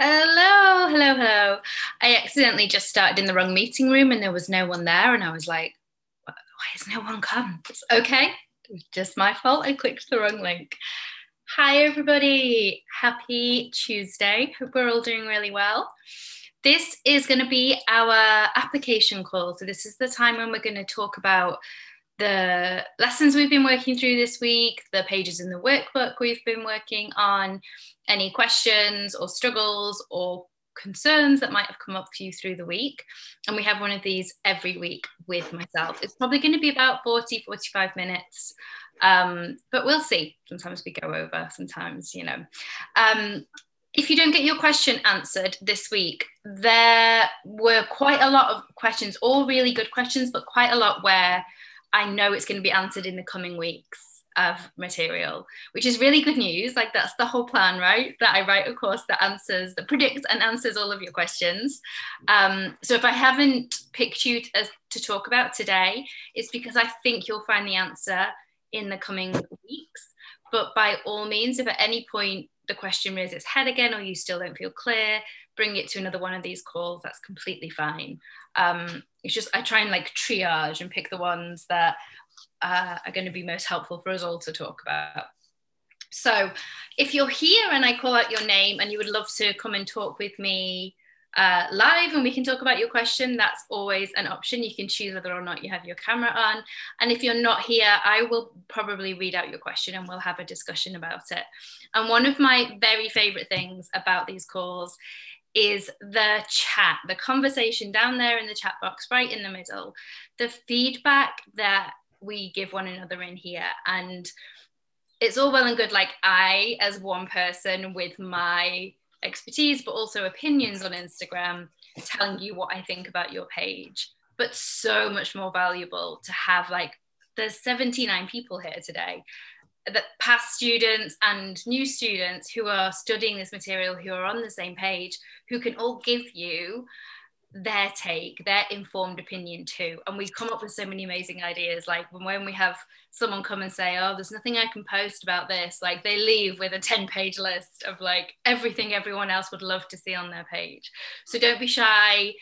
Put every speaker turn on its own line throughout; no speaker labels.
Hello, hello, hello. I accidentally just started in the wrong meeting room and there was no one there. And I was like, why has no one come? It's okay. It was just my fault. I clicked the wrong link. Hi, everybody. Happy Tuesday. Hope we're all doing really well. This is going to be our application call. So, this is the time when we're going to talk about the lessons we've been working through this week, the pages in the workbook we've been working on, any questions or struggles or concerns that might have come up for you through the week. And we have one of these every week with myself. It's probably going to be about 40, 45 minutes. Um, but we'll see. Sometimes we go over, sometimes, you know. Um, if you don't get your question answered this week, there were quite a lot of questions, all really good questions, but quite a lot where I know it's going to be answered in the coming weeks of material, which is really good news. Like that's the whole plan, right? That I write a course that answers, that predicts and answers all of your questions. Um, so if I haven't picked you to, to talk about today, it's because I think you'll find the answer in the coming weeks. But by all means, if at any point the question raises its head again or you still don't feel clear, bring it to another one of these calls. That's completely fine. Um, it's just I try and like triage and pick the ones that uh, are going to be most helpful for us all to talk about. So, if you're here and I call out your name and you would love to come and talk with me uh, live and we can talk about your question, that's always an option. You can choose whether or not you have your camera on. And if you're not here, I will probably read out your question and we'll have a discussion about it. And one of my very favorite things about these calls is the chat, the conversation down there in the chat box, right in the middle, the feedback that we give one another in here. And it's all well and good, like I, as one person with my expertise, but also opinions on Instagram, telling you what I think about your page. But so much more valuable to have like there's 79 people here today that past students and new students who are studying this material who are on the same page who can all give you their take their informed opinion too. And we've come up with so many amazing ideas. Like when we have someone come and say oh there's nothing i can post about this like they leave with a 10 page list of like everything everyone else would love to see on their page. So don't be shy.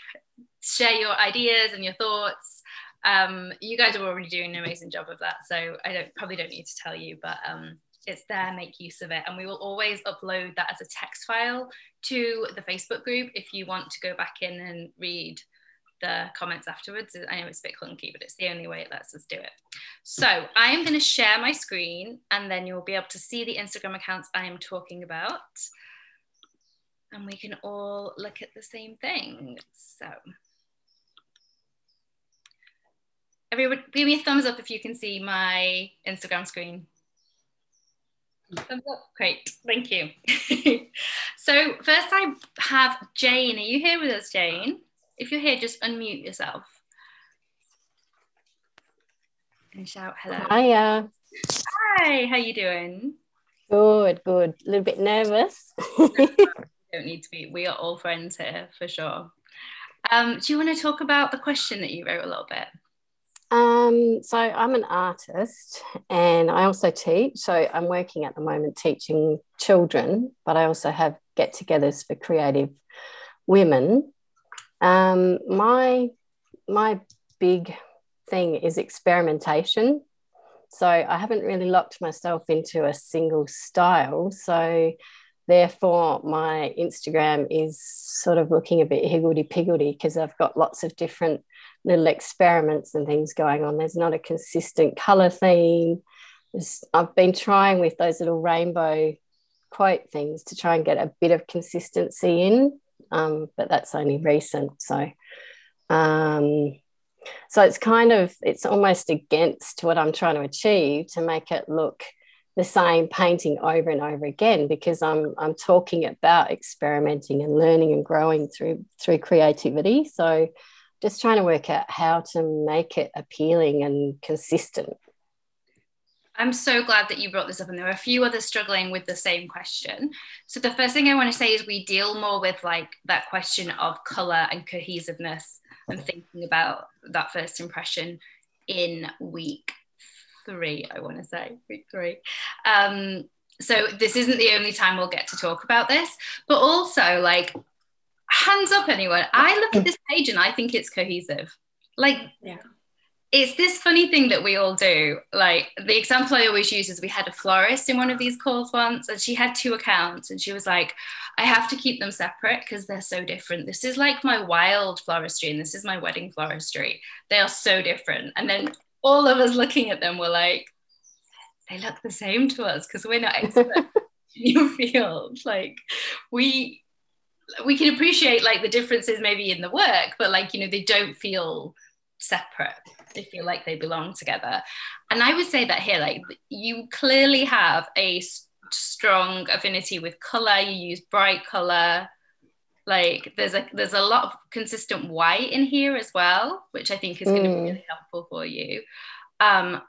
Share your ideas and your thoughts um, you guys are already doing an amazing job of that so i don't probably don't need to tell you but um, it's there make use of it. And we will always upload that as a text file to the facebook group if you want to go back in and read the comments afterwards. I know it's a bit clunky but it's the only way it lets us do it. So i am going to share my screen and then you'll be able to see the instagram accounts i am talking about. And we can all look at the same thing. So everyone give me a thumbs up if you can see my instagram screen Thumbs up, Great, thank you. so first I have Jane. Are you here with us, Jane? If you're here, just unmute yourself and shout hello.
Hiya.
Hi, how you doing?
Good, good. A little bit nervous.
don't need to be. We are all friends here for sure. Um, do you want to talk about the question that you wrote a little bit?
Um, so I'm an artist and I also teach. So I'm working at the moment teaching children, but I also have get togethers for creative women. Um, my my big thing is experimentation. So I haven't really locked myself into a single style. So therefore my Instagram is sort of looking a bit higgledy piggledy because I've got lots of different little experiments and things going on. There's not a consistent color theme. I've been trying with those little rainbow quote things to try and get a bit of consistency in, um, but that's only recent. So, um, so it's kind of it's almost against what I'm trying to achieve to make it look the same painting over and over again because I'm I'm talking about experimenting and learning and growing through through creativity. So just trying to work out how to make it appealing and consistent.
I'm so glad that you brought this up, and there are a few others struggling with the same question. So, the first thing I want to say is we deal more with like that question of color and cohesiveness and thinking about that first impression in week three, I want to say, week three. Um, so this isn't the only time we'll get to talk about this, but also like hands up anyone. I look at this page and I think it's cohesive. Like
Yeah.
it's this funny thing that we all do. Like the example I always use is we had a florist in one of these calls once, and she had two accounts, and she was like, I have to keep them separate because they're so different. This is like my wild floristry, and this is my wedding floristry. They are so different. And then all of us looking at them were like, they look the same to us because we're not experts in your field. Like we we can appreciate like the differences maybe in the work, but like you know, they don't feel separate. They feel like they belong together. And i would say that here like you clearly have a strong affinity with color. You use bright color like there's a there's a lot of consistent white in here as well which i think is going to be
Mm.
really helpful for you um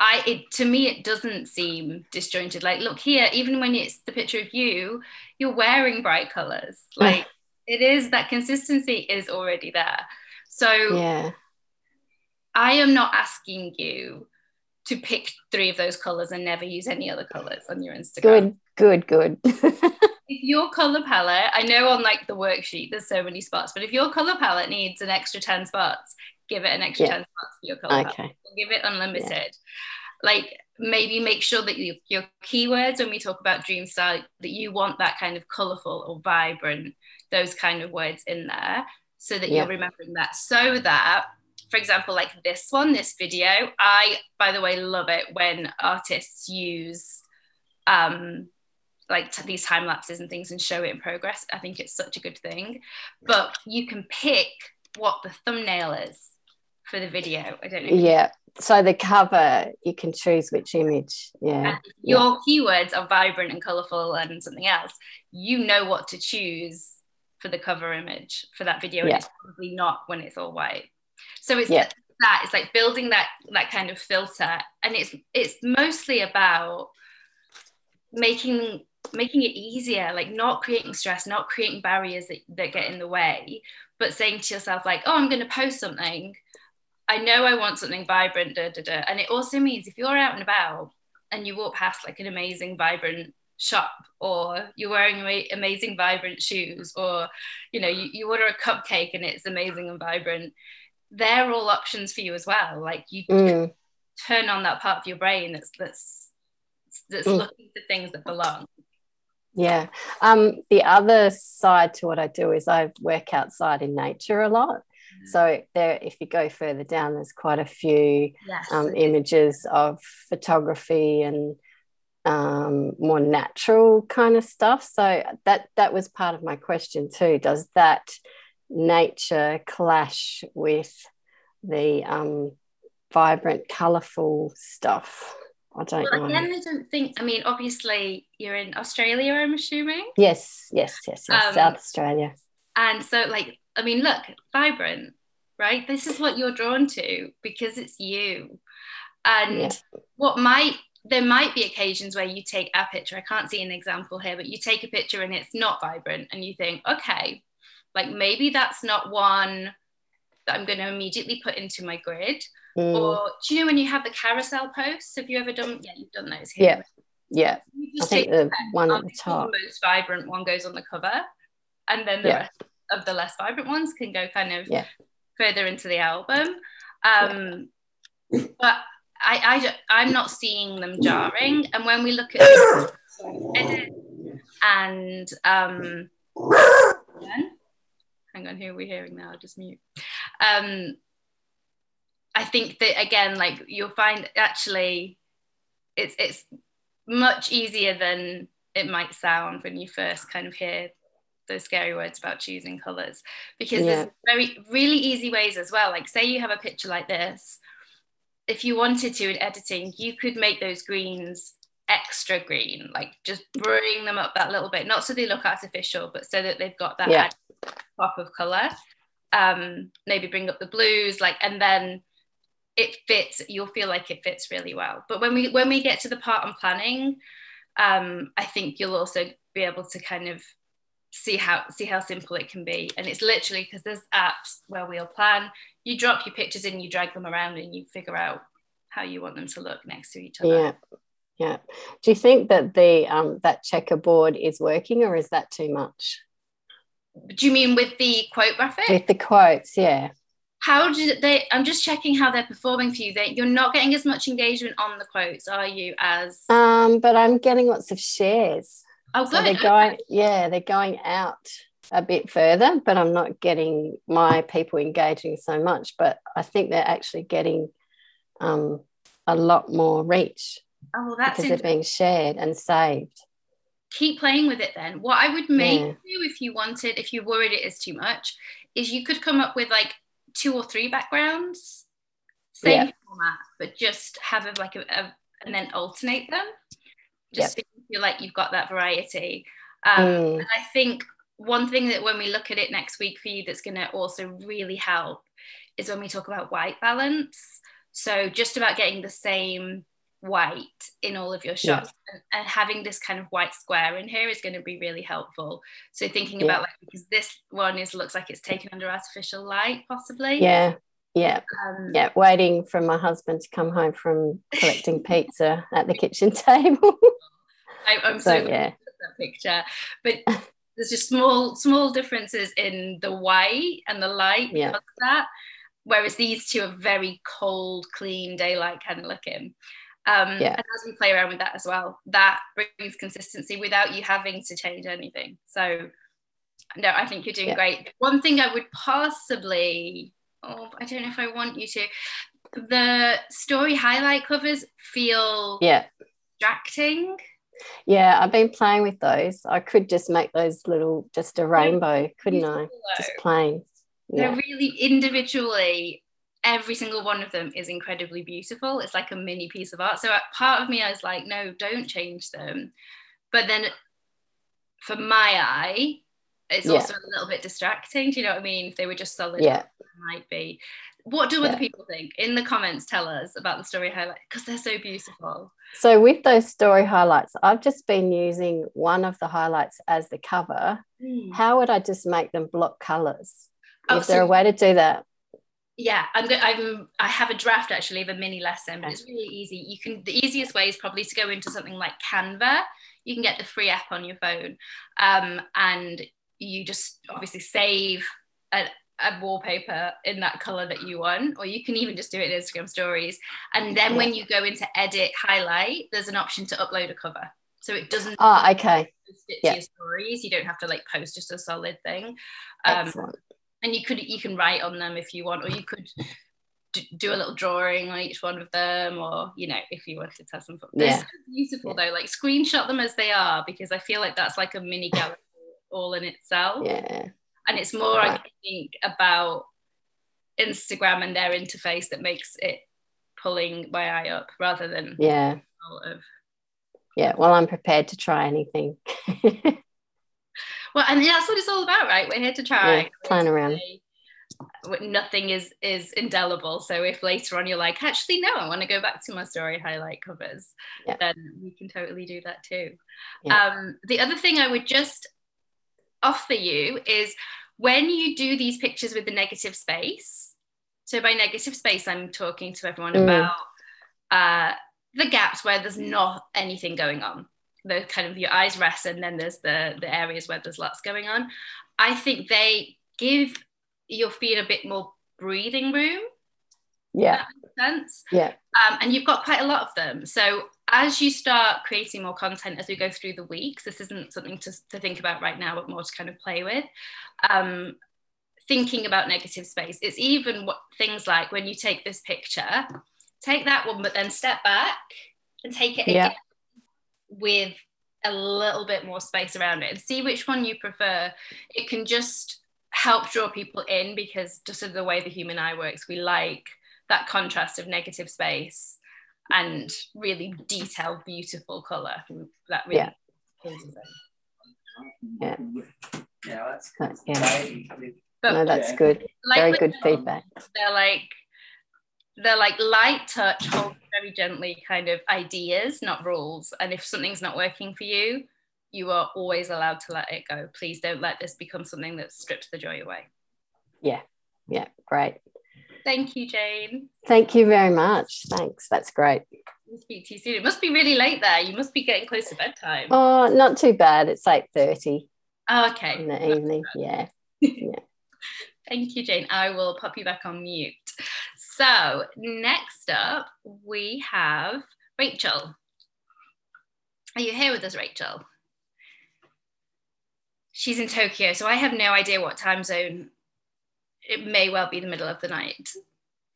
i it to me it doesn't seem disjointed like look here even when it's the picture of you you're wearing bright colors like it is that consistency is already there so
Yeah.
I am not asking you to pick three of those colors and never use any other colors on your Instagram.
Good, good, good.
If your color palette, I know on like the worksheet there's so many spots, but if your color palette needs an extra 10 spots, give it an extra
Yeah.
10 spots for your color palette.
okay.
Give it unlimited. Like maybe make sure that you, your keywords when we talk about dream style, that you want that kind of colorful or vibrant, those kind of words in there so that
Yeah.
you're remembering that. So that, for example, like this one, this video, I, by the way, love it when artists use um, like t- these time lapses and things and show it in progress. I think it's such a good thing. But you can pick what the thumbnail is for the video. I don't know.
Yeah. So the cover, you can choose which image. Yeah.
and your keywords are vibrant and colorful and something else, you know what to choose for the cover image for that video.
Yeah.
It's probably not when it's all white. So it's
Yeah.
that it's like building that that kind of filter, and it's it's mostly about making making it easier, like not creating stress, not creating barriers that, that get in the way, but saying to yourself like, oh, I'm going to post something. I know I want something vibrant, da, da, da. and it also means if you're out and about and you walk past like an amazing, vibrant shop, or you're wearing amazing, vibrant shoes, or you know, you, you order a cupcake and it's amazing and vibrant, they're all options for you as well. Like you
Mm,
turn on that part of your brain that's that's that's
Mm.
looking for things that belong.
Yeah. Um, the other side to what I do is I work outside in nature a lot. So there, if you go further down, there's quite a few
Yes.
um, images of photography and um, more natural kind of stuff. So that that was part of my question too. Does that nature clash with the um, vibrant, colourful stuff? I don't
well,
know.
again, I don't think. I mean, obviously, you're in Australia. I'm assuming.
Yes, yes, yes, yes.
Um,
South Australia.
And so, like, I mean, look, vibrant, right? This is what you're drawn to because it's you. And
Yeah.
what might, there might be occasions where you take a picture, I can't see an example here, but you take a picture and it's not vibrant and you think, okay, like maybe that's not one that I'm going to immediately put into my grid.
Mm,
Or do you know when you have the carousel posts? Have you ever done? Yeah, you've done those here.
Yeah. yeah,
You
I
just
think
take
the one at the top.
the most vibrant one goes on the cover, and then the
Yeah.
rest of the less vibrant ones can go kind of
Yeah.
further into the album. Um, But I, I, I'm not seeing them jarring. And when we look at edit and um, hang on, who are we hearing now? I'll just mute. Um, I think that again, like you'll find actually, it's it's much easier than it might sound when you first kind of hear those scary words about choosing colors because there's very really easy ways as well. Like say you have a picture like this if you wanted to in editing you could make those greens extra green like just bring them up that little bit not so they look artificial but so that they've got that
Yeah.
pop of color um maybe bring up the blues like and then it fits you'll feel like it fits really well but when we when we get to the part on planning um i think you'll also be able to kind of see how see how simple it can be and it's literally because there's apps where we'll plan you drop your pictures in you drag them around and you figure out how you want them to look next to each other
Yeah. Yeah. Do you think that the um, that checkerboard is working, or is that too much?
Do you mean with the quote graphic?
With the quotes, yeah.
How did they? I'm just checking how they're performing for you. They, you're not getting as much engagement on the quotes, are you? As
um, but I'm getting lots of shares.
Oh, good.
So they're going, yeah, they're going out a bit further, but I'm not getting my people engaging so much. But I think they're actually getting um, a lot more reach.
Oh, well, that's
because they're being shared and saved.
Keep playing with it then. What I would make yeah. do if you wanted, if you worried it is too much, is you could come up with like two or three backgrounds, same yeah. format, but just have a, like a, a, and then alternate them, just yep. so you feel like you've got that variety. Um, mm. And I think one thing that when we look at it next week for you, that's going to also really help is when we talk about white balance. So just about getting the same white in all of your shots yeah. and, and, having this kind of white square in here is going to be really helpful. So thinking yeah. about like because this one is looks like it's taken under artificial light possibly.
Yeah yeah. Um, yeah waiting for my husband to come home from collecting pizza at the kitchen table.
I, am so, so yeah. that picture. But there's just small small differences in the white and the light
yeah.
that whereas these two are very cold clean daylight kind of looking um, yeah. And as we play around with that as well, that brings consistency without you having to change anything. So, no, I think you're doing yeah. great. One thing I would possibly, oh, I don't know if I want you to, the story highlight covers feel
yeah
distracting.
Yeah, I've been playing with those. I could just make those little, just a rainbow, couldn't I? Just plain.
Yeah. They're really individually every single one of them is incredibly beautiful. It's like a mini piece of art. So uh, part of me, I was like, no, don't change them. But then for my eye, it's yeah. also a little bit distracting. Do you know what I mean? If they were just solid,
yeah.
might be. What do yeah. other people think? In the comments, tell us about the story highlight because they're so beautiful.
So with those story highlights, I've just been using one of the highlights as the cover. Mm. How would I just make them block colors? Oh, Is there so a way to do that?
Yeah i'm good i'm i have a draft actually of a mini lesson but it's really easy. You can the easiest way is probably to go into something like canva. You can get the free app on your phone um, and you just obviously save a, a, wallpaper in that color that you want or you can even just do it in instagram stories. And then when you go into edit highlight there's an option to upload a cover. So it doesn't
oh okay.
yeah. your stories. You don't have to like post just a solid thing. Um, Excellent and you could you can write on them if you want or you could do a little drawing on each one of them or you know if you wanted to have some fun. Yeah. so beautiful though. Like screenshot them as they are because i feel like that's like a mini gallery all in itself.
Yeah.
And it's more right. i think about instagram and their interface that makes it pulling my eye up rather than
yeah. of yeah well i'm prepared to try anything
well, and that's what it's all about, right? We're here to try. Yeah,
plan around.
Nothing is is indelible. So if later on you're like, actually, no, I want to go back to my story highlight covers, yeah. then we can totally do that too. Yeah. Um, the other thing I would just offer you is when you do these pictures with the negative space. So by negative space, I'm talking to everyone mm. about uh, the gaps where there's not anything going on the kind of your eyes rest and then there's the the areas where there's lots going on. I think they give your feet a bit more breathing room.
Yeah.
Sense.
Yeah.
Um, and you've got quite a lot of them. So as you start creating more content as we go through the weeks this isn't something to, to think about right now but more to kind of play with. Um, thinking about negative space it's even what things like when you take this picture take that one but then step back and take it
yeah.
again with a little bit more space around it and see which one you prefer. It can just help draw people in because just of the way the human eye works, we like that contrast of negative space and really detailed, beautiful color. That really
yeah. Yeah. Yeah, that's, yeah. But no, that's good. Like Very good feedback.
They're like they're like light touch, hold very gently kind of ideas, not rules. And if something's not working for you, you are always allowed to let it go. Please don't let this become something that strips the joy away.
Yeah, yeah, great.
Thank you, Jane.
Thank you very much. Thanks. That's great.
We'll speak to you soon. It must be really late there. You must be getting close to bedtime.
Oh, not too bad. It's eight thirty.
Oh, okay.
In the evening. Yeah. yeah.
Thank you, Jane. I will pop you back on mute. So next up, we have Rachel. Are you here with us, Rachel? She's in Tokyo, so I have no idea what time zone. It may well be the middle of the night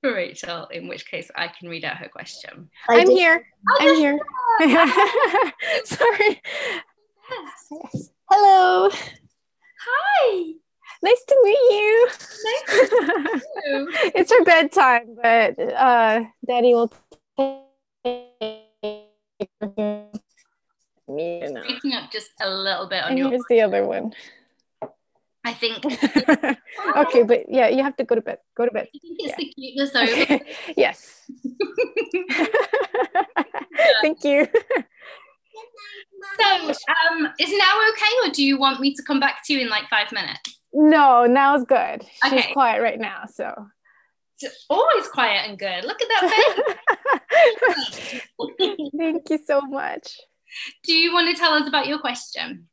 for Rachel, in which case I can read out her question.
I'm here. Oh, I'm here. Sorry. Hello.
Hi.
Nice to meet you.
Nice to meet you.
it's her bedtime, but uh, Daddy will take me now.
Breaking up just a little bit on
And
your.
here's the other one.
I think.
okay, but yeah, you have to go to bed. Go to bed.
I think it's the cuteness over.
Yes. Thank you.
So, um, is now okay, or do you want me to come back to you in like five minutes?
No, now it's good. She's
Okay.
quiet right now, so.
Always quiet and good. Look at that face.
Thank you so much.
do you want to tell us about your question?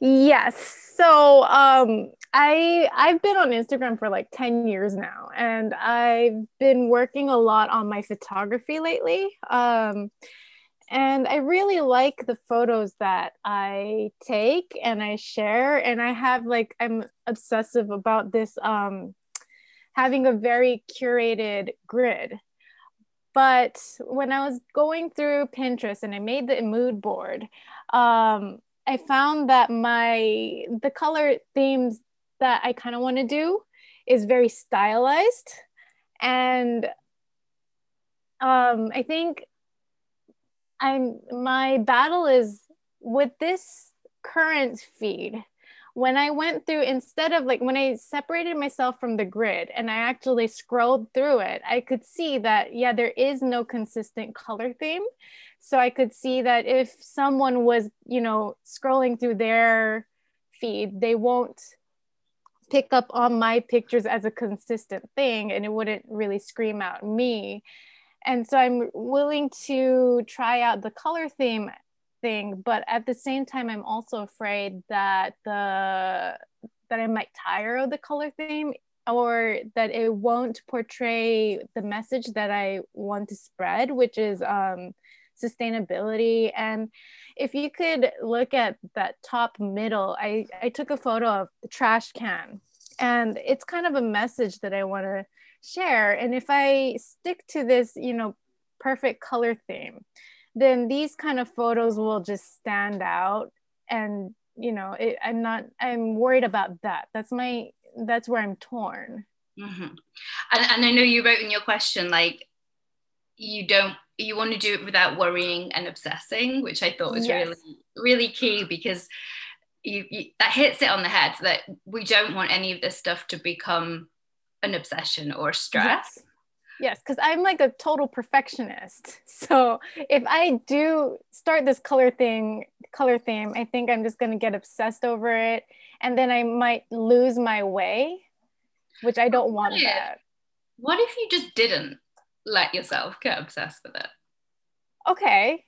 Yes. So um I I've been on Instagram for like 10 years now and I've been working a lot on my photography lately. Um and I really like the photos that I take and I share and I have like I'm obsessive about this um having a very curated grid. But when I was going through Pinterest and I made the mood board, um, I found that my the color themes that I kind of want to do is very stylized, and um, I think I'm my battle is with this current feed. When I went through, instead of like when I separated myself from the grid and I actually scrolled through it, I could see that, yeah, there is no consistent color theme so i could see that if someone was you know scrolling through their feed they won't pick up on my pictures as a consistent thing and it wouldn't really scream out me and so i'm willing to try out the color theme thing but at the same time i'm also afraid that the that i might tire of the color theme or that it won't portray the message that i want to spread which is um sustainability. And if you could look at that top middle i i took a photo of the trash can and it's kind of a message that i want to share and if i stick to this you know perfect color theme then these kind of photos will just stand out and you know it, i'm not i'm worried about that. That's my that's where i'm torn.
Hmm And, and I know you wrote in your question like you don't you want to do it without worrying and obsessing, which I thought was
Yes.
really really key because you, you that hits it on the head that we don't want any of this stuff to become an obsession or stress.
Yes. Yes, because I'm like a total perfectionist. So if I do start this color thing, color theme, I think I'm just gonna get obsessed over it, and then I might lose my way, which I don't want
Yeah.
that.
What if you just didn't let yourself get obsessed with it?
Okay,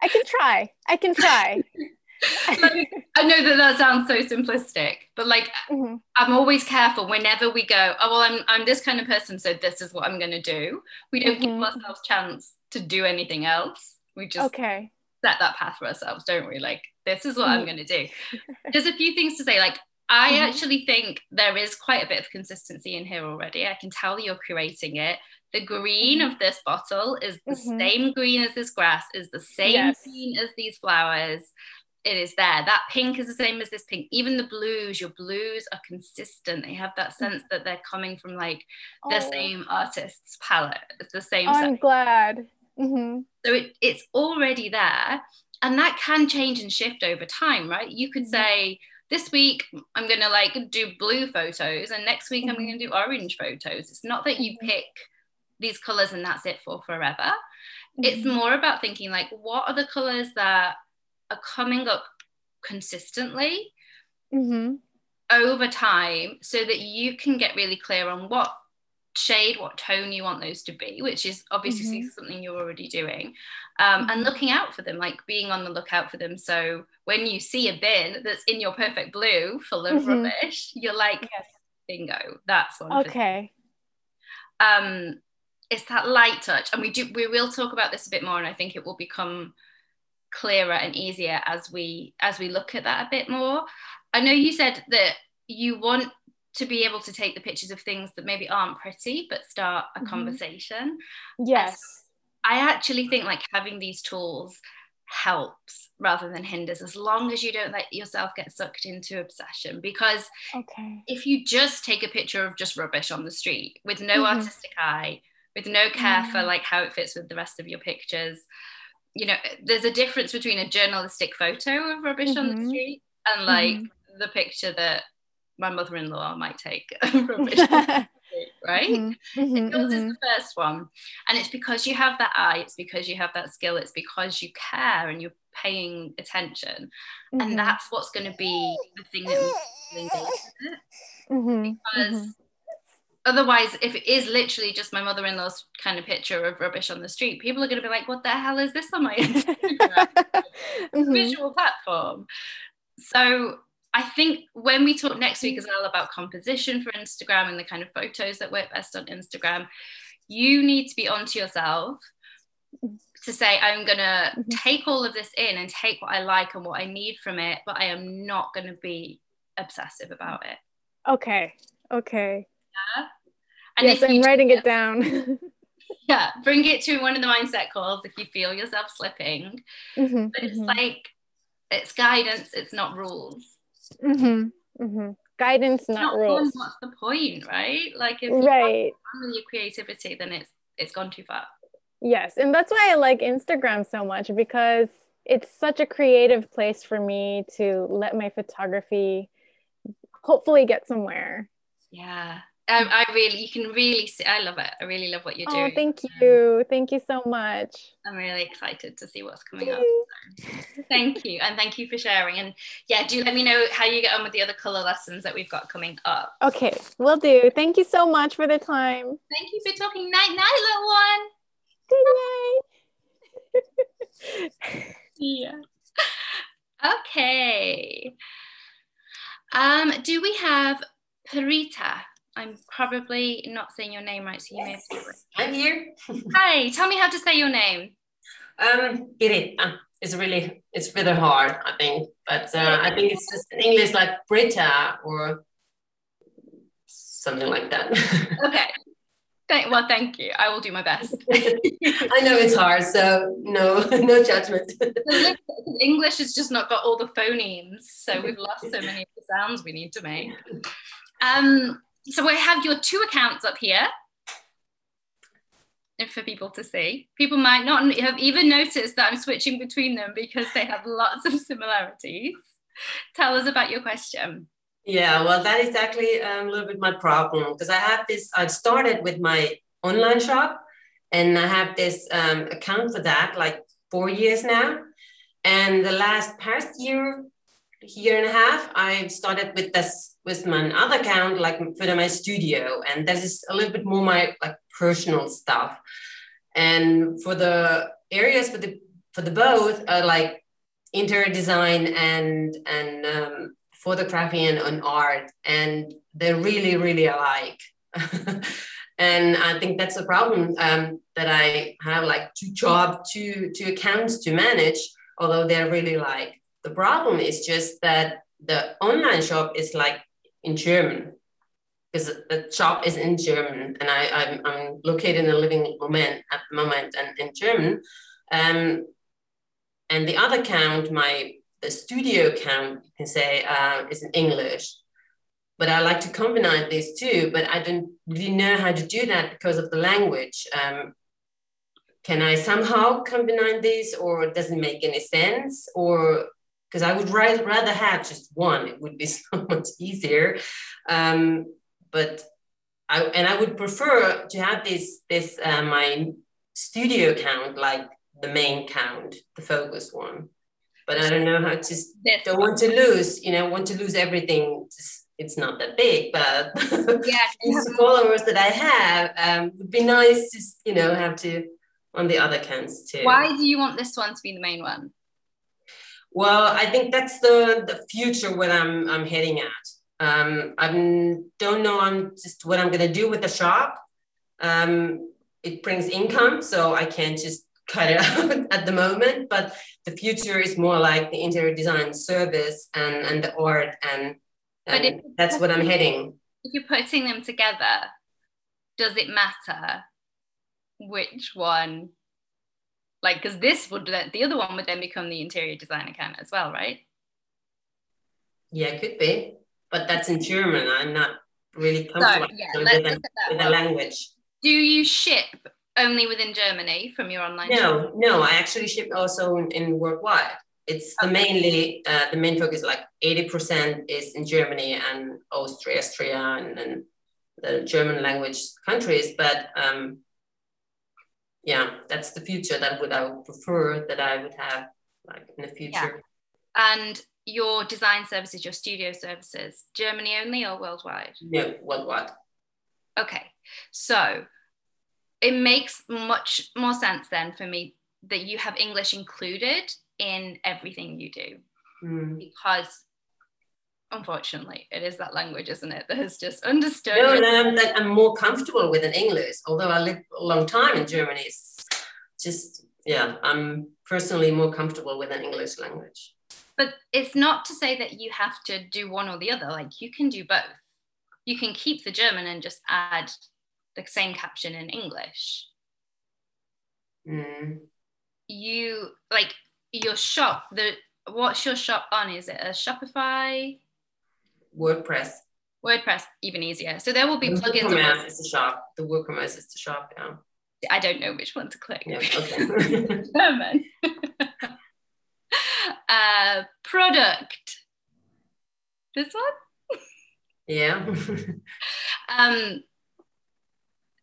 I can try. I can try.
Like, I know that that sounds so simplistic, but like
Mhm.
I'm always careful whenever we go, oh well, I'm I'm this kind of person, so this is what I'm gonna do. We don't give
Mhm.
ourselves chance to do anything else. We just
Okay.
set that path for ourselves, don't we? Like this is what I'm
Mhm.
gonna do. There's a few things to say. Like I
Mhm.
actually think there is quite a bit of consistency in here already. I can tell you're creating it. The green
Mhm.
of this bottle is the
Mhm.
same green as this grass, is the same
Yes.
green as these flowers. It is there. That pink is the same as this pink. Even the blues, your blues are consistent. They have that sense that they're coming from like the
Oh,
same artist's palette. It's the same
I'm glad. hmm
So it, it's already there. And that can change and shift over time, right? You could
Mhm.
say, this week I'm gonna like do blue photos, and next week I'm
Mhm.
gonna do orange photos. It's not that you
Mhm.
pick these colors and that's it for forever. It's
Mhm.
more about thinking like, what are the colors that are coming up consistently
Mhm.
over time so that you can get really clear on what shade, what tone you want those to be, which is obviously
Mm-hmm.
something you're already doing, um, and looking out for them, like being on the lookout for them. So when you see a bin that's in your perfect blue full of
Mhm.
rubbish, you're like,
Yes.
bingo, that's one.
Okay.
um it's that light touch and we do we will talk about this a bit more and i think it will become clearer and easier as we as we look at that a bit more i know you said that you want to be able to take the pictures of things that maybe aren't pretty but start a
Mhm.
conversation
Yes.
i actually think like having these tools helps rather than hinders as long as you don't let yourself get sucked into obsession because
Okay.
if you just take a picture of just rubbish on the street with no
Mhm.
artistic eye, with no care for
Mm.
like how it fits with the rest of your pictures, you know, there's a difference between a journalistic photo of rubbish on the
Mhm.
street and like the picture that my mother-in-law might take of rubbish on the street, right?
Mhm, mhm,
Yours is
mhm.
the first one. And it's because you have that eye, it's because you have that skill, it's because you care and you're paying attention. And that's what's going to be the thing that makes you engage with it because. Otherwise if it is literally just my mother-in-law's kind of picture of rubbish on the street people are going to be like what the hell is this on my Instagram
Mhm.
visual platform so i think when we talk next week as well about composition for instagram and the kind of photos that work best on instagram you need to be onto yourself to say i'm going to
Mhm.
take all of this in and take what i like and what i need from it but i am not going to be obsessive about it
Okay. Okay.
And
yes, I'm writing it down.
yeah bring it to one of the mindset calls if you feel yourself slipping
Mhm,
but it's
mhm,
like it's guidance it's not rules
mhm, mhm. Guidance, not
fun,
rules.
what's the point right like if you
Right.
fun with your creativity then it's it's gone too far
Yes, and that's why I like Instagram so much because it's such a creative place for me to let my photography hopefully get somewhere.
yeah I, I really you can really see i love it i really love what you're
Oh,
doing
thank you. Thank you so much.
i'm really excited to see what's coming up thank you and thank you for sharing and yeah do let me know how you get on with the other color lessons that we've got coming up
Okay, we'll do. Thank you so much for the time.
thank you for talking night night little one
Good night.
Yeah. Okay. Um, do we have Parita? I'm probably not saying your name right, so you may have to.
I'm here.
Hi, tell me how to say your name.
Um, Birita. It's really, it's rather hard, I think. But uh, I think it's just in English like Brita or something like that.
Okay. Thank, well, thank you. I will do my best.
I know it's hard, so no, no judgment.
English has just not got all the phonemes, so we've lost so many of the sounds we need to make. Um, so we have your two accounts up here for people to see. People might not have even noticed that I'm switching between them because they have lots of similarities. Tell us about your question.
Yeah, well, that is actually um, a little bit my problem because I have this. I started with my online shop, and I have this um, account for that like four years now. And the last past year, year and a half, I started with this with my other account, like for my studio, and this is a little bit more my like personal stuff. And for the areas for the for the both, are like interior design and and um, photography and, and art. And they're really really alike. And i think that's a problem um, that i have like two job two two accounts to manage although they're really like the problem is just that the online shop is like in german because the shop is in german and I, I'm, I'm located in a living moment at the moment and in german um, and the other account my the studio account, you can say, uh, is in English. But I like to combine these two, but I don't really know how to do that because of the language. Um, can I somehow combine these, or it doesn't make any sense? Or because I would rather, rather have just one, it would be so much easier. Um, but I and I would prefer to have this this uh, my studio account like the main count, the focus one but I don't know how to don't want to lose, you know, want to lose everything. Just, it's not that big, but
Yeah.
these followers that I have um, would be nice to you know have to on the other counts too.
Why do you want this one to be the main one?
Well, I think that's the the future what I'm I'm heading at. Um, I don't know I'm just what I'm gonna do with the shop. Um, it brings income, so I can't just cut it out at the moment. But the future is more like the interior design service and and the art, and, and
if-
that's what I'm heading.
If you're putting them together, does it matter which one? Like, because this would the other one would then become the interior design account as well, right?
Yeah, it could be, but that's in German. I'm not really
So
comfortable
yeah,
with,
that
with the language.
Do you ship only within Germany from your online shop?
No, no, I actually ship also in, in worldwide. It's the mainly uh, the main focus like 80% is in Germany and Austria, Austria and, and the German language countries. But um, yeah, that's the future that would I would prefer that I would have like in the future. Yeah.
And your design services, your studio services, Germany only or worldwide?
No, worldwide.
Okay, so it makes much more sense then for me that you have English included in everything you do
Mm.
because unfortunately it is that language, isn't it, that has just understood.
No, I'm, I'm more comfortable with an English, although I lived a long time in Germany. It's just, yeah, I'm personally more comfortable with an English language.
But it's not to say that you have to do one or the other. Like you can do both. You can keep the German and just add the same caption in English.
Mm.
You like your shop, the what's your shop on? Is it a Shopify?
WordPress.
WordPress, even easier. So there will be
The
plugins.
WooCommerce is the shop. The WooCommerce is the shop, yeah.
I don't know which one to click.
Yeah, okay.
German. uh, product. This one.
yeah.
Um,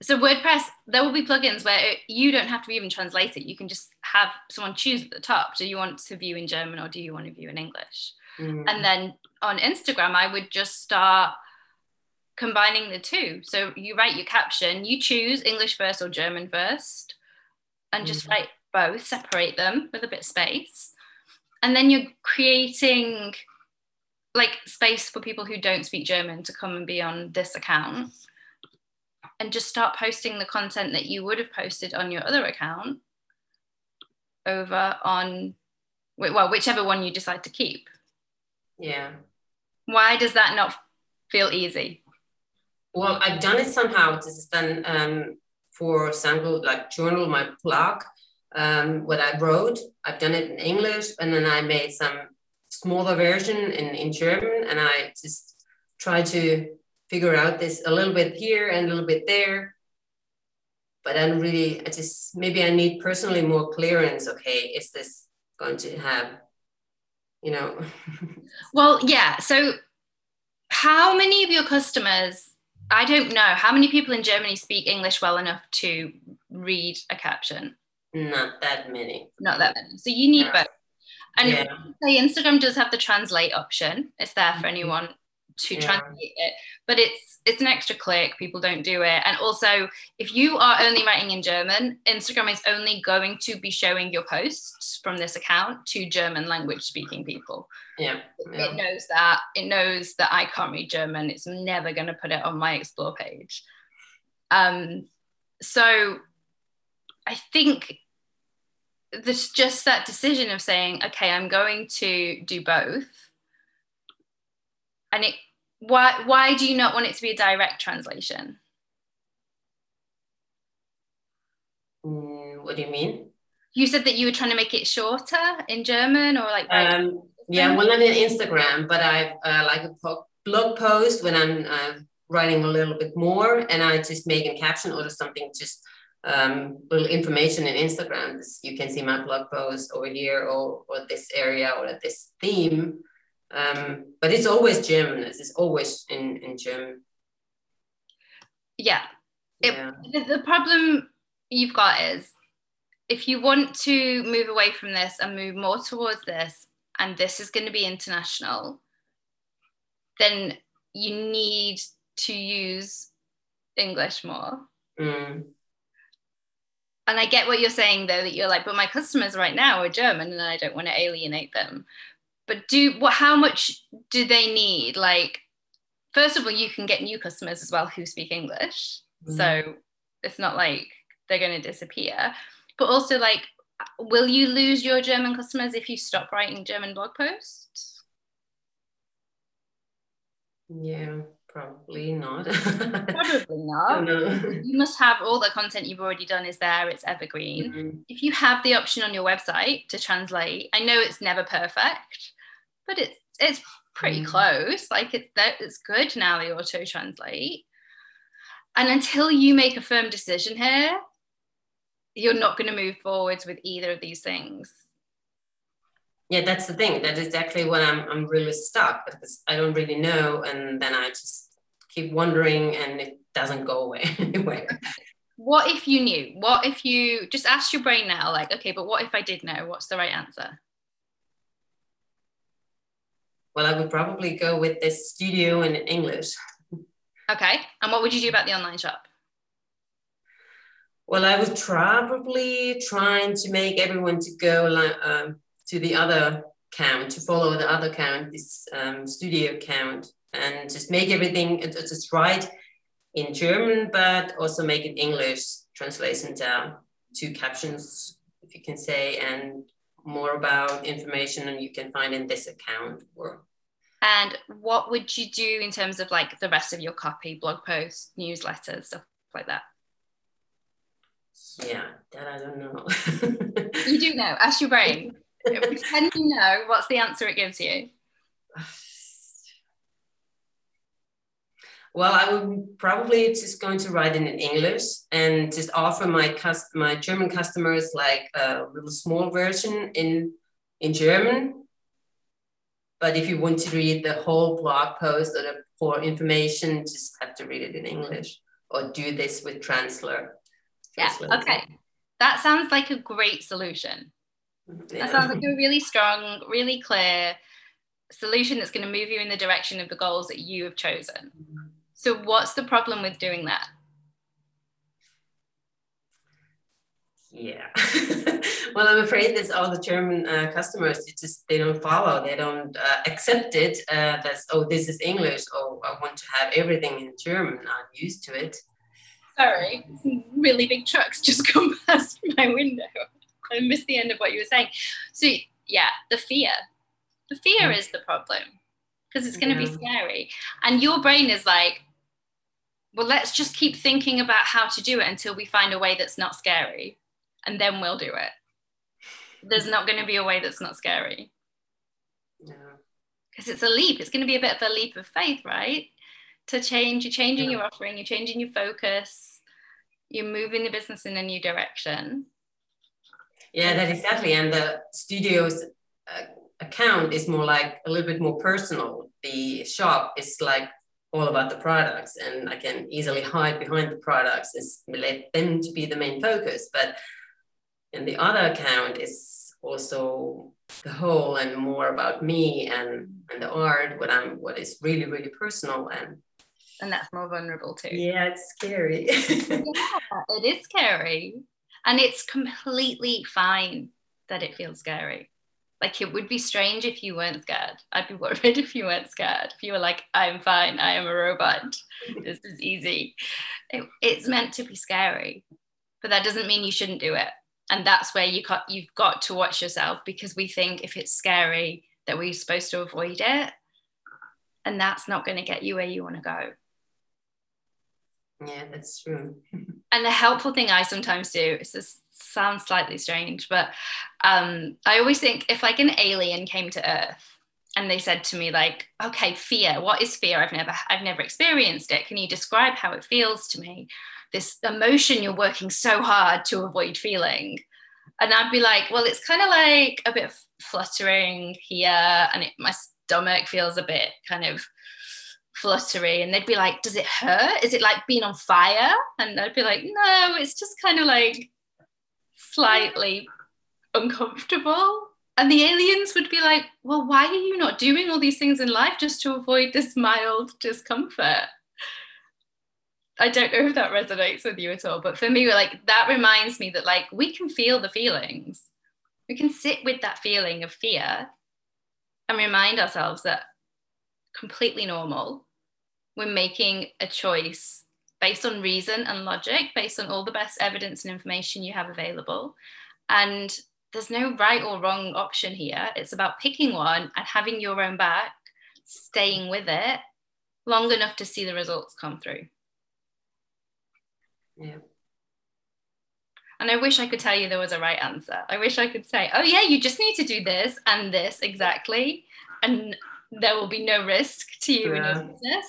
so WordPress, there will be plugins where it- you don't have to even translate it. You can just have someone choose at the top. Do you want to view in German or do you want to view in English?
Mm.
And then on Instagram, I would just start combining the two. So you write your caption, you choose English first or German first, and just
Mhm.
write both, separate them with a bit of space. And then you're creating like space for people who don't speak German to come and be on this account and just start posting the content that you would have posted on your other account over on well whichever one you decide to keep
yeah.
why does that not feel easy
Well, I've done it somehow. This is done um, for example, like journal, my blog, um, what I wrote. I've done it in English, and then I made some smaller version in, in German, and I just try to figure out this a little bit here and a little bit there. But I don't really, I just maybe I need personally more clearance. Okay, is this going to have, you know?
well yeah so how many of your customers i don't know how many people in germany speak english well enough to read a caption
Not that many.
not that many so you need
Yeah.
both and
yeah.
say Instagram does have the translate option. It's there for
Mhm.
anyone to
Yeah.
translate it, but it's it's an extra click. People don't do it. And also, if you are only writing in German, Instagram is only going to be showing your posts from this account to German language speaking people.
Yeah.
It knows that. It knows that I can't read German. It's never going to put it on my explore page. Um, so I think there's just that decision of saying, okay, I'm going to do both. And it why why do you not want it to be a direct translation?
Mm, what do you mean?
You said that you were trying to make it shorter in German or like
Um, yeah, well, not in Instagram, but I uh, like a po- blog post when I'm uh, writing a little bit more, and I just make a caption or something, just um, little information in Instagram. You can see my blog post over here, or or this area, or this theme. Um, but it's always German. It's always in in German.
yeah. It-
yeah.
the, the problem you've got is if you want to move away from this and move more towards this and this is going to be international then you need to use English more.
Mm.
And I get what you're saying though, that you're like, but my customers right now are German and I don't want to alienate them. But do what how much do they need? Like, first of all, you can get new customers as well who speak English.
Mm.
So it's not like they're going to disappear. But also like will you lose your German customers if you stop writing German blog posts?
Yeah, probably not.
Probably not. You must have all the content you've already done is there, it's evergreen.
Mhm.
If you have the option on your website to translate, I know it's never perfect, but it's it's pretty
Mm.
close. Like it's that it's good now the auto translate. And until you make a firm decision here, you're not going to move forwards with either of these things.
Yeah, that's the thing. That's exactly what I'm. I'm really stuck because I don't really know, and then I just keep wondering, and it doesn't go away anyway.
What if you knew? What if you just asked your brain now, like, okay, but what if I did know? What's the right answer?
Well, I would probably go with this studio in English.
Okay. And what would you do about the online shop?
Well, I was probably trying to make everyone to go like, um, to the other account, to follow the other account, this um, studio account, and just make everything uh, just write in German, but also make it English translation down, two captions, if you can say, and more about information and you can find in this account or
And what would you do in terms of like the rest of your copy, blog posts, newsletters, stuff like that?
yeah, that I don't know.
You do know. Ask your brain. Pretend you know. What's the answer it gives you?
Well, I would probably just going to write it in English and just offer my cust- my German customers like a little small version in in German. But if you want to read the whole blog post or the for information, just have to read it in English or do this with Transler.
Yeah.
Translator.
Okay. That sounds like a great solution.
Yeah.
That sounds like a really strong, really clear solution that's going to move you in the direction of the goals that you have chosen. Mm-hmm. So, what's the problem with doing that?
Yeah. well, I'm afraid that all the German uh, customers, it just they don't follow, they don't uh, accept it. Uh, that's oh, this is English. Oh, I want to have everything in German. I'm used to it.
Sorry, some really big trucks just come past my window. I missed the end of what you were saying. So, yeah, the fear. The fear is the problem because it's going to be scary. And your brain is like, well, let's just keep thinking about how to do it until we find a way that's not scary. And then we'll do it. There's not going to be a way that's not scary
Yeah.
because it's a leap. It's going to be a bit of a leap of faith, right? To change, you're changing
Yeah.
your offering, you're changing your focus, you're moving the business in a new direction.
Yeah, that exactly. And the studio's uh, account is more like a little bit more personal. The shop is like all about the products, and I can easily hide behind the products and let them to be the main focus. But in the other account is also the whole and more about me and and the art, what I'm, what is really really personal and
And that's more vulnerable too.
yeah, it's scary.
Yeah, it is scary. And it's completely fine that it feels scary. Like it would be strange if you weren't scared. I'd be worried if you weren't scared. If you were like, I'm fine, I am a robot, this is easy. It- it's meant to be scary, but that doesn't mean you shouldn't do it. And that's where you got, you've got to watch yourself because we think if it's scary that we're supposed to avoid it. And that's not going to get you where you want to go.
yeah, that's true.
and the helpful thing I sometimes do is this sounds slightly strange, but um, I always think if like an alien came to Earth and they said to me like, "Okay, fear. What is fear? I've never I've never experienced it. Can you describe how it feels to me? This emotion you're working so hard to avoid feeling." And I'd be like, "Well, it's kind of like a bit fluttering here, and it, my stomach feels a bit kind of." fluttery and they'd be like does it hurt is it like being on fire and i'd be like no it's just kind of like slightly uncomfortable And the aliens would be like, well, why are you not doing all these things in life just to avoid this mild discomfort? I don't know if that resonates with you at all, but for me, like that reminds me that like we can feel the feelings. We can sit with that feeling of fear and remind ourselves that completely normal. We're making a choice based on reason and logic, based on all the best evidence and information you have available. And there's no right or wrong option here. It's about picking one and having your own back, staying with it long enough to see the results come through.
Yeah.
And I wish I could tell you there was a right answer. I wish I could say, oh, yeah, you just need to do this and this exactly. And there will be no risk to you yeah. in your business.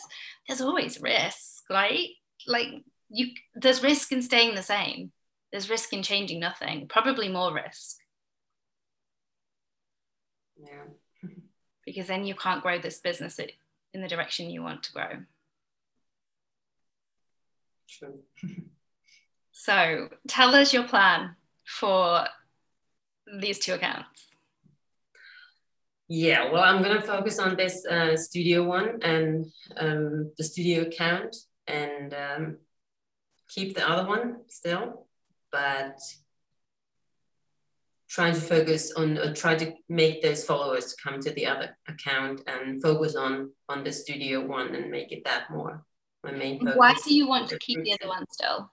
There's always risk, right? Like you there's risk in staying the same. There's risk in changing nothing, probably more risk.
Yeah.
because then you can't grow this business in the direction you want to grow.
True.
so tell us your plan for these two accounts.
Yeah, well, I'm gonna focus on this uh, studio one and um, the studio account, and um, keep the other one still, but trying to focus on uh, try to make those followers come to the other account and focus on on the studio one and make it that more my main focus.
Why do you want to keep the other one still?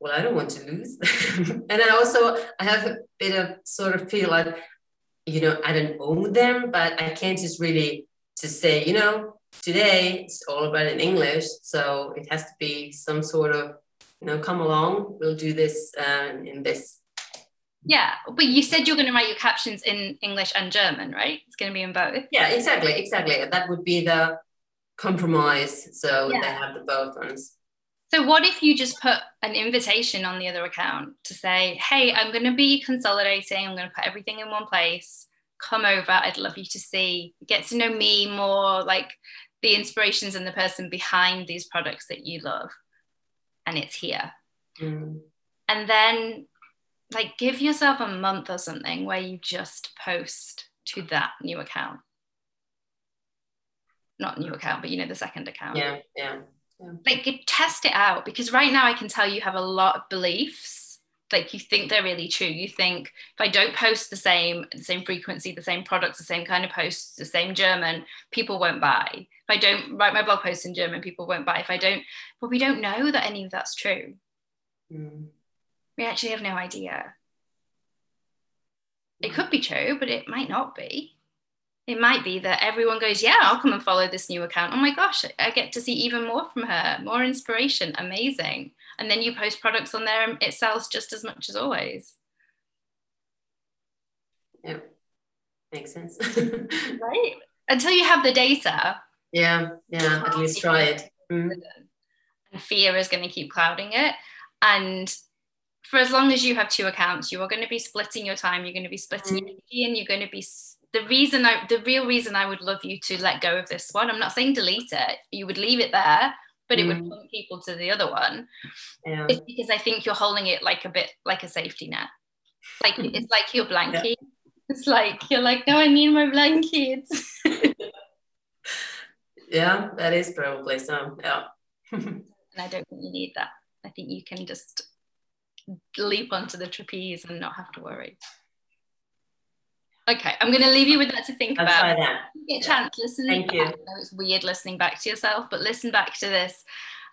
Well, I don't want to lose. and I also I have a bit of sort of feel like, you know, I don't own them, but I can't just really just say, you know, today it's all about in English. So it has to be some sort of, you know, come along, we'll do this uh, in this.
Yeah, but you said you're going to write your captions in English and German, right? It's going to be in both.
Yeah, exactly, exactly. That would be the compromise. So yeah. they have the both ones.
So, what if you just put an invitation on the other account to say, hey, I'm going to be consolidating, I'm going to put everything in one place. Come over. I'd love you to see, get to know me more, like the inspirations and the person behind these products that you love. And it's here.
Mm.
And then, like, give yourself a month or something where you just post to that new account. Not new account, but you know, the second account.
Yeah, yeah
yeah. like test it out because right now i can tell you have a lot of beliefs like you think they're really true. You think if i don't post the same the same frequency the same products the same kind of posts the same german people won't buy. If i don't write my blog posts in german people won't buy. If i don't but we don't know that any of that's true.
Mm.
we actually have no idea. It could be true but it might not be. It might be that everyone goes, Yeah, I'll come and follow this new account. Oh my gosh, I get to see even more from her, more inspiration, amazing. And then you post products on there and it sells just as much as always.
Yeah, makes sense.
right? Until you have the data.
Yeah, yeah, at least try it. Mm.
And fear is going to keep clouding it. And for as long as you have two accounts, you are going to be splitting your time, you're going to be splitting mm. energy, and you're going to be the reason I, the real reason I would love you to let go of this one, I'm not saying delete it, you would leave it there, but it mm. would point people to the other one.
Yeah.
It's because I think you're holding it like a bit like a safety net. Like it's like your blanket. Yeah. It's like you're like, no, I need my blankets.
yeah, that is probably so. Yeah.
and I don't think you need that. I think you can just leap onto the trapeze and not have to worry. Okay, I'm going to leave you with that to think
I'll
about.
Try that.
Get a chance, listen.
Thank you.
It's weird listening back to yourself, but listen back to this,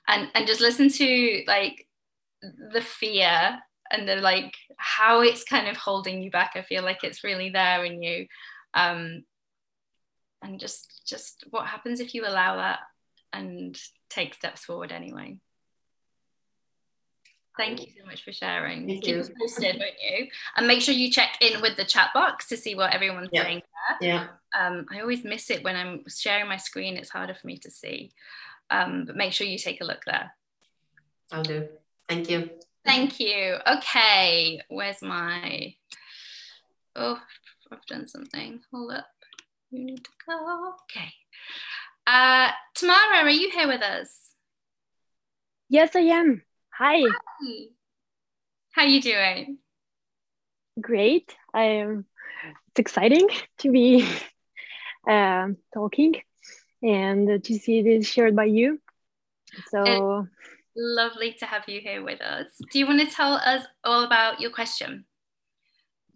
and and just listen to like the fear and the like how it's kind of holding you back. I feel like it's really there in you, um, and just just what happens if you allow that and take steps forward anyway. Thank you so much for sharing.
Thank
Keep
you.
us posted, won't you? And make sure you check in with the chat box to see what everyone's
yeah.
saying
there. Yeah.
Um, I always miss it when I'm sharing my screen. It's harder for me to see. Um, but make sure you take a look there.
I'll do. Thank you.
Thank you. Okay, where's my? Oh, I've done something. Hold up. You need to go. Okay. Uh, Tamara, are you here with us?
Yes, I am. Hi.
Hi. How you doing?
great. I am. It's exciting to be uh, talking and to see this shared by you. So
lovely to have you here with us. Do you want to tell us all about your question?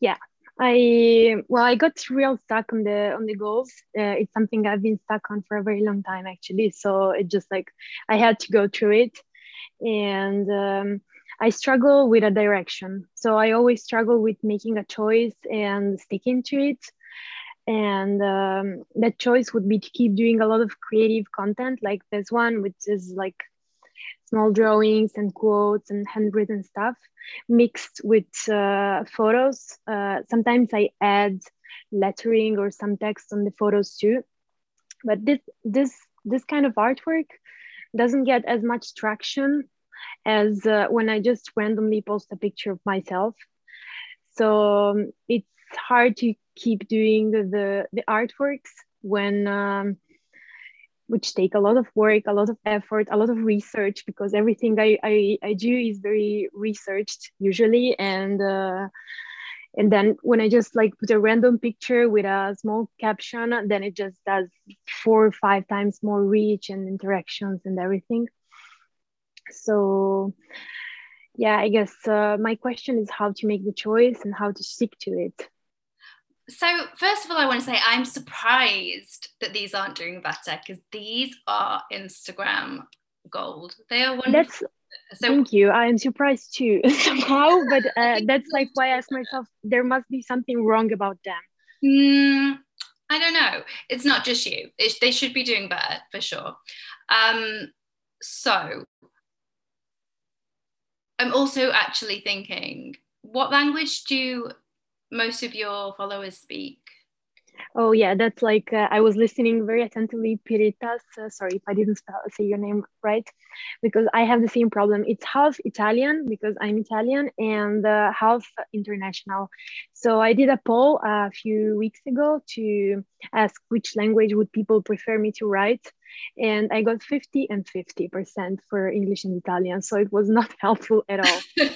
Yeah, I well, I got real stuck on the on the goals. Uh, it's something I've been stuck on for a very long time, actually. So it just like I had to go through it, and um, I struggle with a direction. So I always struggle with making a choice and sticking to it. And um, that choice would be to keep doing a lot of creative content, like this one, which is like small drawings and quotes and handwritten stuff mixed with uh, photos. Uh, sometimes I add lettering or some text on the photos too. But this this this kind of artwork doesn't get as much traction as uh, when I just randomly post a picture of myself. So um, it's hard to keep doing the the, the artworks when um, which take a lot of work, a lot of effort, a lot of research because everything I, I, I do is very researched usually. And uh, and then when I just like put a random picture with a small caption, then it just does four or five times more reach and interactions and everything. So yeah, I guess uh, my question is how to make the choice and how to stick to it.
So first of all i want to say i'm surprised that these aren't doing better because these are instagram gold. They are wonderful.
that's so, thank you. I'm surprised too. Somehow but uh, that's like why i ask myself there must be something wrong about them.
Mm, i don't know. It's not just you. It, they should be doing better for sure. Um, so i'm also actually thinking what language do most of your followers speak?
Oh yeah, that's like uh, I was listening very attentively. Piritas, uh, sorry if I didn't spell, say your name right, because I have the same problem. It's half Italian because I'm Italian and uh, half international. So I did a poll a few weeks ago to ask which language would people prefer me to write, and I got 50 and 50 percent for English and Italian. So it was not helpful at all.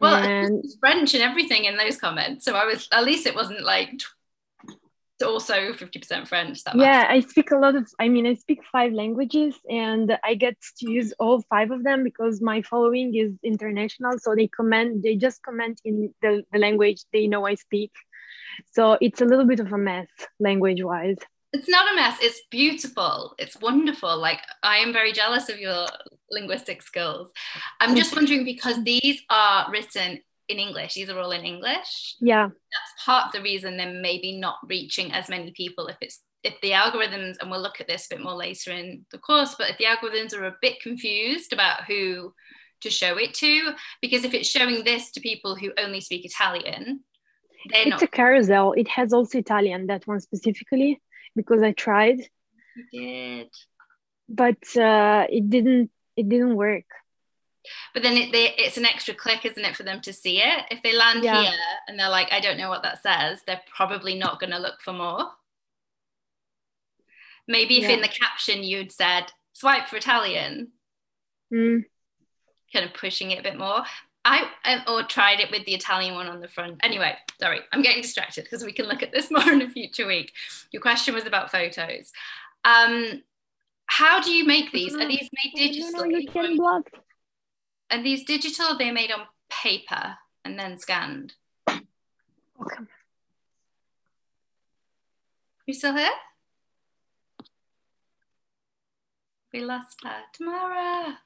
well and french and everything in those comments so i was at least it wasn't like also 50% french that
yeah i speak a lot of i mean i speak five languages and i get to use all five of them because my following is international. So they comment they just comment in the, the language they know i speak. So it's a little bit of a mess language wise
it's not a mess it's beautiful it's wonderful. Like i am very jealous of your linguistic skills. I'm just wondering because these are written in english these are all in english
yeah
that's part of the reason they're maybe not reaching as many people if it's if the algorithms and we'll look at this a bit more later in the course but if the algorithms are a bit confused about who to show it to because if it's showing this to people who only speak italian
it's not- a carousel it has also italian that one specifically because I tried.
You did.
But uh, it didn't. It didn't work.
But then it, they, it's an extra click, isn't it, for them to see it? If they land yeah. here and they're like, I don't know what that says, they're probably not going to look for more. Maybe if yeah. in the caption you'd said swipe for Italian,
mm.
kind of pushing it a bit more. I, I or tried it with the Italian one on the front. Anyway, sorry, I'm getting distracted because we can look at this more in a future week. Your question was about photos. Um, how do you make these? Are these made digitally?
No, no, you can blocked.
Are these digital? They're made on paper and then scanned.
Okay.
You still here? We lost her. Tamara.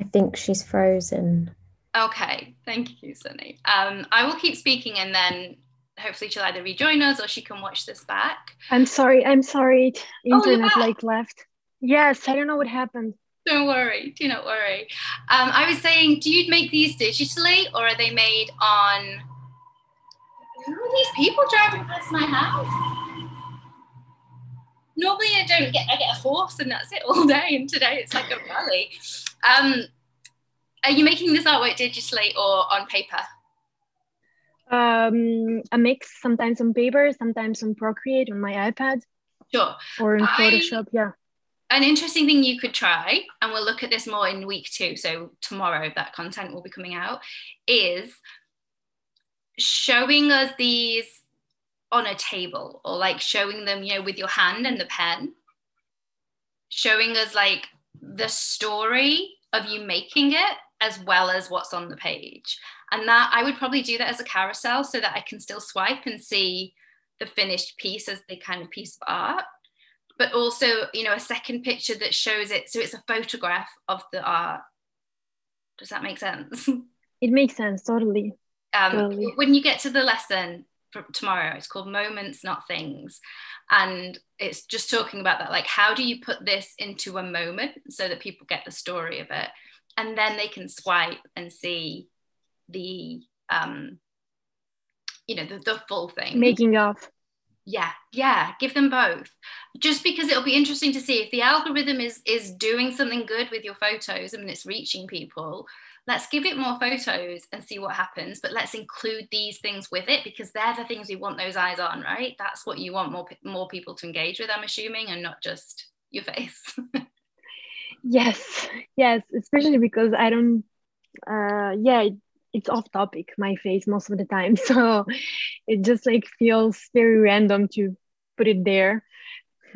I think she's frozen.
Okay, thank you, Sunny. Um, I will keep speaking and then hopefully she'll either rejoin us or she can watch this back.
I'm sorry, I'm sorry. Oh, Internet oh, like left. Yes, I don't know what happened.
Don't worry, do not worry. Um, I was saying, do you make these digitally or are they made on? Who are these people driving past my house? Normally I don't get I get a horse and that's it all day, and today it's like a rally. Um, are you making this artwork digitally or on paper?
Um, a mix, sometimes on paper, sometimes on Procreate on my iPad.
Sure.
Or in Photoshop, I, yeah.
An interesting thing you could try, and we'll look at this more in week two, so tomorrow that content will be coming out, is showing us these on a table or like showing them, you know, with your hand and the pen, showing us like the story of you making it as well as what's on the page. And that I would probably do that as a carousel so that I can still swipe and see the finished piece as the kind of piece of art. But also, you know, a second picture that shows it. So it's a photograph of the art. Does that make sense?
It makes sense, totally.
Um,
Totally.
When you get to the lesson for tomorrow, it's called Moments, Not Things. And it's just talking about that. Like, how do you put this into a moment so that people get the story of it? And then they can swipe and see the, um, you know, the, the full thing.
Making of.
Yeah yeah give them both. Just because it'll be interesting to see if the algorithm is is doing something good with your photos and it's reaching people let's give it more photos and see what happens but let's include these things with it because they're the things we want those eyes on right? That's what you want more more people to engage with i'm assuming and not just your face.
Yes, yes, especially because I don't, uh, yeah, it's off topic, my face most of the time. So it just like feels very random to put it there.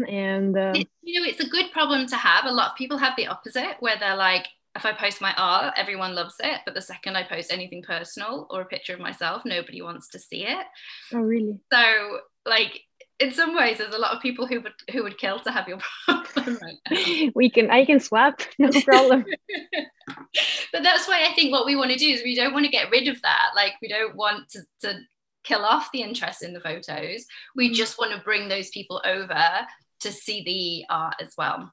And uh,
It- you know, it's a good problem to have. A lot of people have the opposite, where they're like, if I post my art, everyone loves it. But the second I post anything personal or a picture of myself, nobody wants to see it.
oh, really?
So, like, in some ways, there's a lot of people who would who would kill to have your problem right.
We can, I can swap, no problem.
but that's why I think what we want to do is we don't want to get rid of that. Like, we don't want to, to kill off the interest in the photos. We mm. just want to bring those people over to see the art as well.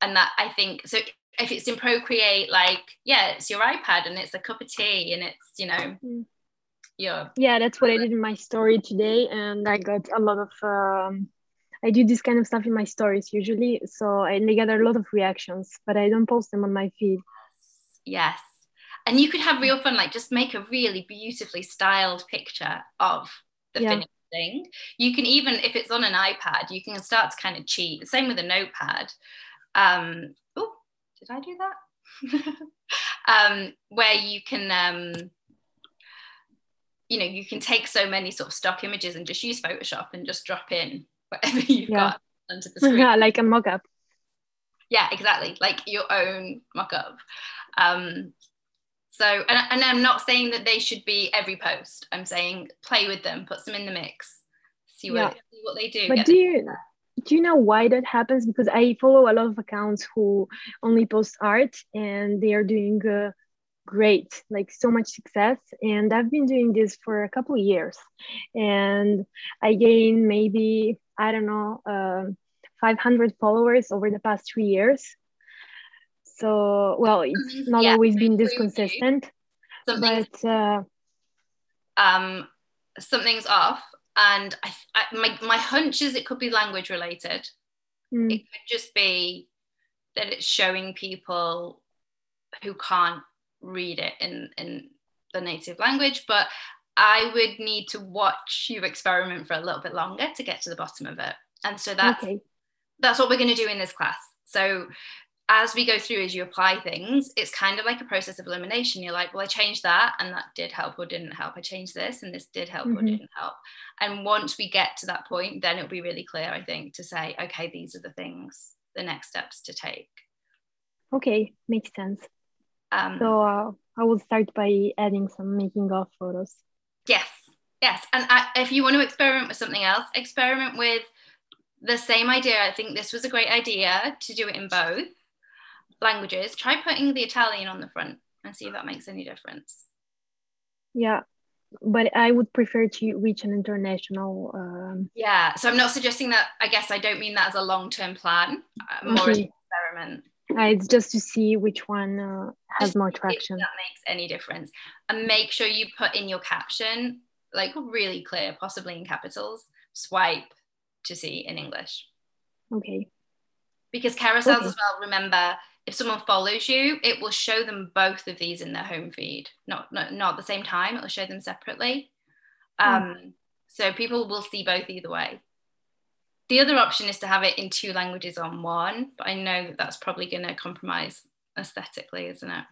And that I think so. If it's in Procreate, like, yeah, it's your iPad and it's a cup of tea and it's, you know,
mm.
Your
Yeah, that's what I did in my story today. And I got a lot of, um, I do this kind of stuff in my stories usually. So I and I get a lot of reactions, but I don't post them on my feed.
Yes. And you could have real fun, like just make a really beautifully styled picture of the
Yeah.
finished thing. You can even, if it's on an iPad, you can start to kind of cheat. Same with a notepad. Um, oh, did I do that? um, where you can, um, you know, you can take so many sort of stock images and just use Photoshop and just drop in whatever you've
Yeah.
got onto the screen.
yeah like a mock-up.
yeah exactly like your own mock-up um so and, and i'm not saying that they should be every post i'm saying play with them put them in the mix see what,
Yeah.
see what they do
But do
them-
you do you know why that happens? Because I follow a lot of accounts who only post art and they are doing uh, great, like so much success. And I've been doing this for a couple of years, and I gained maybe I don't know um 500 followers over the past three years. So well, it's not
yeah,
always been this
agree with you.
consistent,
something's
but uh,
um something's off and I, I my, my hunch is it could be language related
mm,
it could just be that it's showing people who can't read it in in the native language but i would need to watch you experiment for a little bit longer to get to the bottom of it. And so that's
okay,
that's what we're going to do in this class. So as we go through as you apply things it's kind of like a process of elimination. You're like well i changed that and that did help or didn't help. I changed this and this did help or
Mhm.
didn't help. And once we get to that point then it'll be really clear i think to say okay these are the things the next steps to take.
Okay, makes sense.
Um,
So uh, I will start by adding some making of photos.
Yes, yes. And I, if you want to experiment with something else, experiment with the same idea. I think this was a great idea to do it in both languages. Try putting the Italian on the front and see if that makes any difference.
Yeah, but I would prefer to reach an international. Um,
Yeah. So I'm not suggesting that. I guess I don't mean that as a long term plan. Uh, more as an experiment.
Uh, it's just to see which one uh, has
Just
more traction.
That makes any difference. And make sure you put in your caption like really clear, possibly in capitals. Swipe to see in English.
Okay.
because carousels
Okay.
as well remember if someone follows you it will show them both of these in their home feed not not, not at the same time it will show them separately um, so people will see both either way the other option is to have it in two languages on one but i know that that's probably going to compromise aesthetically isn't it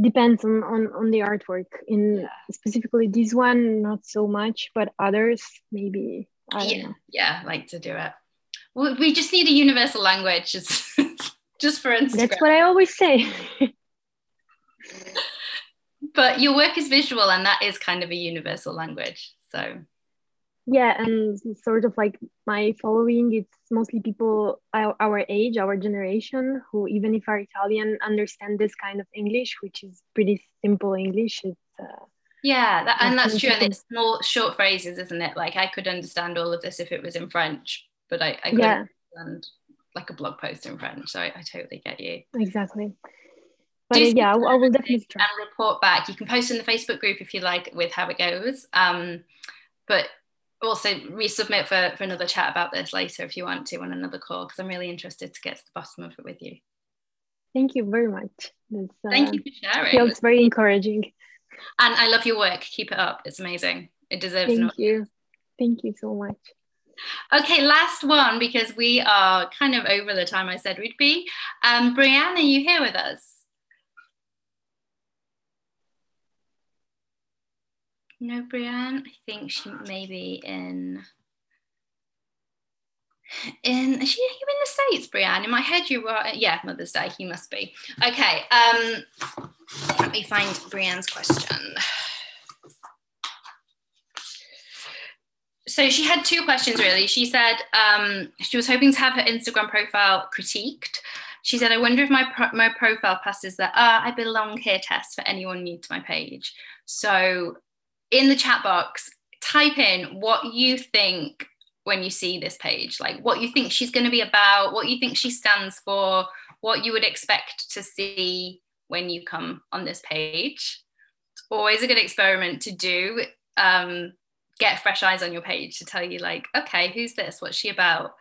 depends on, on on the artwork in
Yeah.
specifically this one not so much but others maybe i
yeah,
know
yeah, like to do it. We we just need a universal language, just, just for Instagram.
that's what i always say
but your work is visual, and that is kind of a universal language. So
yeah and sort of like my following it's mostly people our, our age our generation who even if are italian understand this kind of english which is pretty simple english it's uh,
yeah, that, and
That's
true. And it's small, short phrases, isn't it? Like I could understand all of this if it was in French, but I, I couldn't
yeah
understand like a blog post in French. So I, I totally get you.
exactly but uh, yeah I, will- I will definitely try
and report back. You can post in the Facebook group if you like with how it goes. Um, but also resubmit for, for another chat about this later if you want to on another call because I'm really interested to get to the bottom of it with you.
thank you very much that's, uh,
Thank you for sharing.
feels very encouraging
And I love your work. Keep it up. It's amazing. It deserves an
thank you thank you so much
Okay, last one because we are kind of over the time I said we'd be. Um, Brianne, are you here with us? No, Brianne. I think she may be in. In is she you in the states, Brianne? In my head, you were yeah, Mother's Day. You must be okay. Um, let me find Brianne's question. so she had two questions really. She said um, she was hoping to have her Instagram profile critiqued. She said, "I wonder if my pro- my profile passes the ah I belong here test for anyone new to my page." So in the chat box, type in what you think when you see this page, like what you think she's going to be about, what you think she stands for, what you would expect to see when you come on this page. It's always a good experiment to do. Um, get fresh eyes on your page to tell you like okay who's this what's she about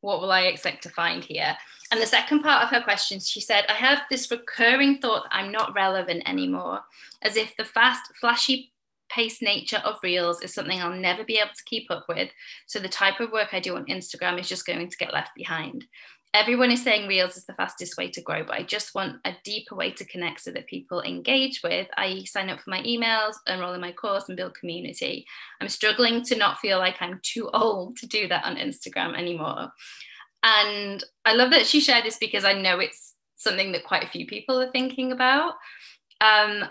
what will i expect to find here and the second part of her question she said i have this recurring thought i'm not relevant anymore as if the fast flashy paced nature of reels is something i'll never be able to keep up with. So the type of work i do on instagram is just going to get left behind. Everyone is saying reels is the fastest way to grow but i just want a deeper way to connect so that people engage with i sign up for my emails enroll in my course and build community. I'm struggling to not feel like i'm too old to do that on instagram anymore. And i love that she shared this because i know it's something that quite a few people are thinking about. Um,